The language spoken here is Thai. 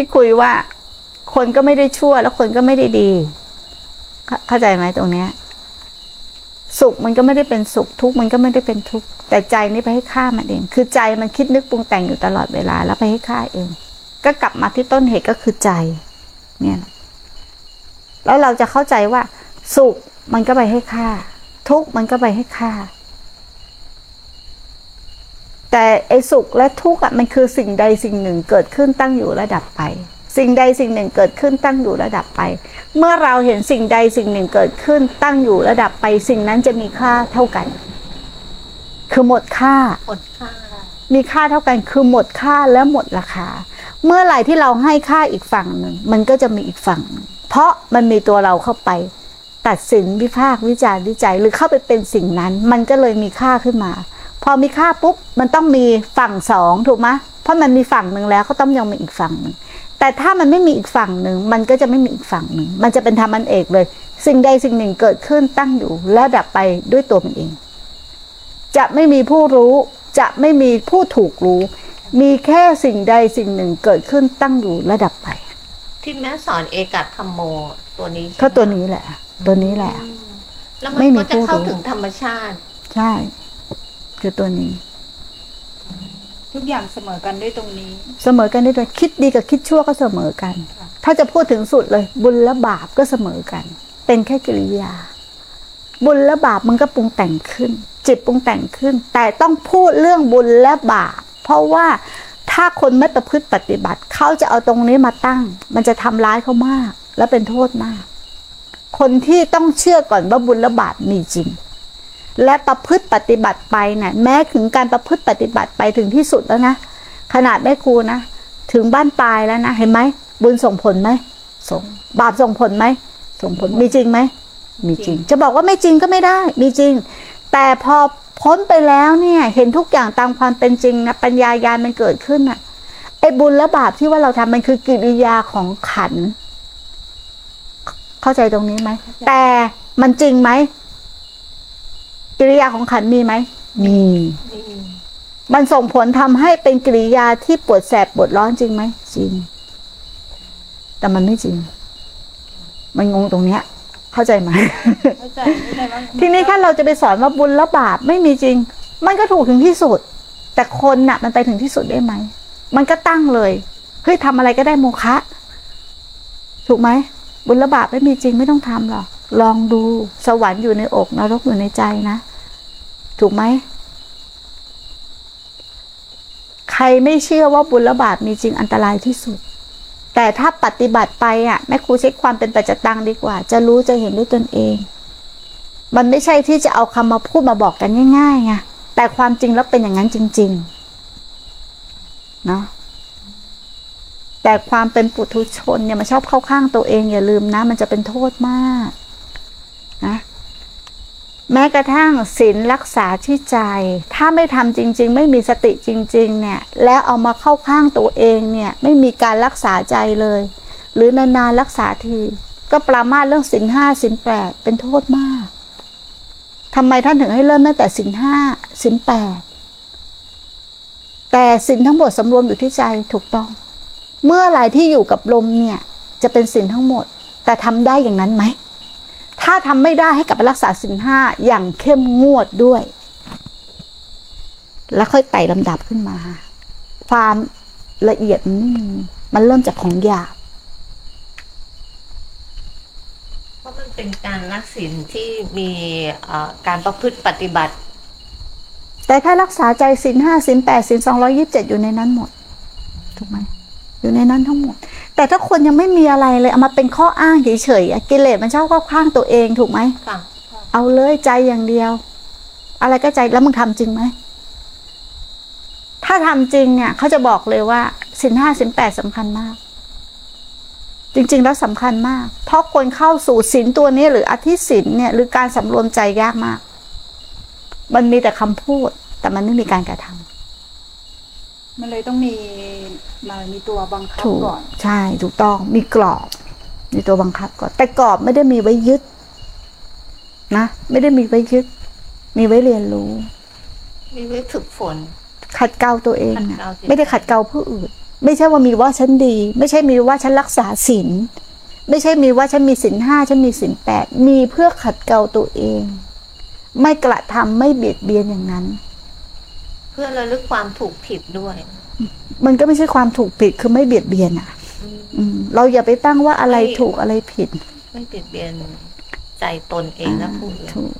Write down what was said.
ที่คุยว่าคนก็ไม่ได้ชั่ว แล้วคนก็ไม่ได้ดีเข้าเข้าใจไหมตรงเนี้ย สุขมันก็ไม่ได้เป็นสุขทุกข์มันก็ไม่ได้เป็นทุกข์แต่ใจนี่ไปให้ค่ามันเอง คือใจมันคิดนึกปรุงแต่งอยู่ตลอดเวลา แล้วไปให้ค่าเอง ก็กลับมาที่ต้นเหตุก็คือใจ เนี่ยแล้วเราจะเข้าใจว่า สุขมันก็ไปให้ค่า ทุกข์มันก็ไปให้ค่า แต่ไอ้สุขและทุกข์อะมันคือสิ่งใดสิ่งหนึ่งเกิดขึ้นตั้งอยู่ระดับไป สิ่งใดสิ่งหนึ่งเกิดขึ้นตั้งอยู่ระดับไป เมื่อเราเห็นสิ่งใดสิ่งหนึ่งเกิดขึ้นตั้งอยู่ระดับไป สิ่งนั้นจะมีค่าเท่ากัน คือหมดค่าหมดค่า มีค่าเท่ากันคือหมดค่าและหมดราคา เมื่อไหร่ที่เราให้ค่าอีกฝั่งหนึ่งมันก็จะมีอีกฝั่ง เพราะมันมีตัวเราเข้าไป ตัดสินวิพากษ์วิจารณ์วิจัยหรือเข้าไปเป็นสิ่งนั้น มันก็เลยมีค่าขึ้นมา พอมีค่าปุ๊บมันต้องมีฝั่งสองถูกไหมเพราะมันมีฝั่งหนึ่งแล้วก็ต้องยังมีอีกฝั่งหนึ่งแต่ถ้ามันไม่มีอีกฝั่งหนึ่งมันก็จะไม่มีอีกฝั่งหนึ่งมันจะเป็นธรรมันเอกเลย สิ่งใดสิ่งหนึ่งเกิดขึ้นตั้งอยู่ และดับไปด้วยตัวมันเอง จะไม่มีผู้รู้จะไม่มีผู้ถูกรู้ มีแค่สิ่งใดสิ่งหนึ่งเกิดขึ้นตั้งอยู่และดับไป ที่แม่สอนเอกัตธรรมโมตัวนี้ใช่ไหมก็ตัวนี้แหละ ตัวนี้แหละแล้วไม่มันมีก็จะเข้าผู้รู้ถึงธรรมชาติ ใช่ คือตัวนี้ ทุกอย่างเสมอกันด้วยตรงนี้ เสมอกันได้ด้วยคิดดีกับคิดชั่วก็เสมอกัน ถ้าจะพูดถึงสุดเลย บุญและบาปก็เสมอกัน เป็นแค่กิริยา บุญและบาปมันก็ปรุงแต่งขึ้น จิตปรุงแต่งขึ้น แต่ต้องพูดเรื่องบุญและบาป เพราะว่าถ้าคนไม่ประพฤติปฏิบัติ เขาจะเอาตรงนี้มาตั้ง มันจะทำร้ายเขามาก และเป็นโทษมาก คนที่ต้องเชื่อก่อนว่าบุญและบาปมีจริง และประพฤติปฏิบัติไปเนี่ยแม้ถึงการประพฤติปฏิบัติไปถึงที่สุดแล้วนะขนาดแม่ครูนะถึงบ้านปลายแล้วนะเห็นไหมบุญส่งผลไหมส่งบาปส่งผลไหมส่งผลมีจริงไหมมีจริง จะบอกว่าไม่จริงก็ไม่ได้ มีจริง แต่พอพ้นไปแล้วเนี่ยเห็นทุกอย่างตามความเป็นจริงนะปัญญายาณมันเกิดขึ้นน่ะไอ้บุญและบาปที่ว่าเราทำมันคือกิริยาของขันธ์เข้าใจตรงนี้ไหมแต่มันจริงไหม กิริยาของขันธ์มีไหม มี มันส่งผลทำให้เป็นกิริยาที่ปวดแสบปวดร้อนจริงไหมจริง แต่มันไม่จริง มันงงตรงเนี้ย เข้าใจไหมเข้าใจเข้าใจว่าทีนี้ถ้าเราจะไปสอนว่าบุญและบาปไม่มีจริง มันก็ถูกถึงที่สุด แต่คนน่ะ มันไปถึงที่สุดได้ไหม มันก็ตั้งเลยเฮ้ยทำอะไรก็ได้โมฆะถูกไหมบุญและบาปไม่มีจริงไม่ต้องทำหรอกลองดูสวรรค์อยู่ในอกนรกอยู่ในใจนะ ถูกไหม ใครไม่เชื่อว่าบุญและบาปมีจริงอันตรายที่สุด แต่ถ้าปฏิบัติไปอะแม่ครูเช็คความเป็นปัจจตังดีกว่า จะรู้จะเห็นด้วยตนเอง มันไม่ใช่ที่จะเอาคำมาพูดมาบอกกันง่ายๆไงแต่ความจริงแล้วเป็นอย่างนั้นจริง ๆ เนาะแต่ความเป็นปุถุชนเนี่ยมันชอบเข้าข้างตัวเองอย่าลืมนะ มันจะเป็นโทษมาก แม้กระทั่งศีลรักษาที่ใจ ถ้าไม่ทำจริง ๆ ไม่มีสติจริง ๆ เนี่ย แล้วเอามาเข้าข้างตัวเองเนี่ย ไม่มีการรักษาใจเลย หรือนานๆรักษาที ก็ปรามาสเรื่องศีลห้าศีลแปดเป็นโทษมากทำไมท่านถึงให้เริ่มตั้งแต่สินห้าสินแปดแต่สินทั้งหมดสำรวมอยู่ที่ใจถูกต้อง เมื่อไหร่ที่อยู่กับลมเนี่ย จะเป็นสินทั้งหมด แต่ทำได้อย่างนั้นไหม ถ้าทำไม่ได้ให้กลับไปรักษาสินห้าอย่างเข้มงวดด้วย แล้วค่อยไต่ลำดับขึ้นมา ความละเอียดมันไม่มีมันเริ่มจากของหยาบเพราะมันเป็นการรักศีลที่มีเอ่อการประพฤติปฏิบัติ แต่ถ้ารักษาใจสินห้าสินแปดสินสองร้อยิบเจ็ดอยู่ในนั้นหมด ถูกไหม อยู่ในนั้นทั้งหมด แต่ถ้าคนยังไม่มีอะไรเลยเอามาเป็นข้ออ้างเฉยๆอะกิเลสมันชอบเข้าข้างตัวเองถูกไหมค่ะเอาเลยใจอย่างเดียว อะไรก็ใจแล้วมึงทำจริงไหมถ้าทำจริงเนี่ยเขาจะบอกเลยว่าสินห้าสินแปดสำคัญมาก จริง ๆ แล้วสำคัญมาก เพราะคนเข้าสู่สินตัวนี้หรืออธิสินเนี่ยหรือการสำรวมใจยากมาก มันมีแต่คำพูด แต่มันไม่มีการกระทำ มันเลยต้องมีมามีตัวบังคับถูกก่อน ใช่ถูกต้องมีกรอบ มีตัวบังคับก่อน แต่กรอบไม่ได้มีไว้ยึด นะไม่ได้มีไว้ยึด มีไว้เรียนรู้ มีไว้ฝึกฝน ขัดเกลาตัวเองขัดนะเกลาจิตไม่ได้ขัดเกลาผู้อื่น ไม่ใช่ว่ามีว่าฉันดี ไม่ใช่มีว่าฉันรักษาศีลไม่ใช่มีว่าฉันมีศีลห้าฉันมีศีลแปดมีเพื่อขัดเกลาตัวเอง ไม่กระทำไม่เบียดเบียนอย่างนั้น เพื่อระลึกความถูกผิดด้วย มันก็ไม่ใช่ความถูกผิดคือไม่เบียดเบียนอะอืมเราอย่าไปตั้งว่าอะไรถูกอะไรผิด ไม่เบียดเบียนใจตนเองและผู้อื่นถูก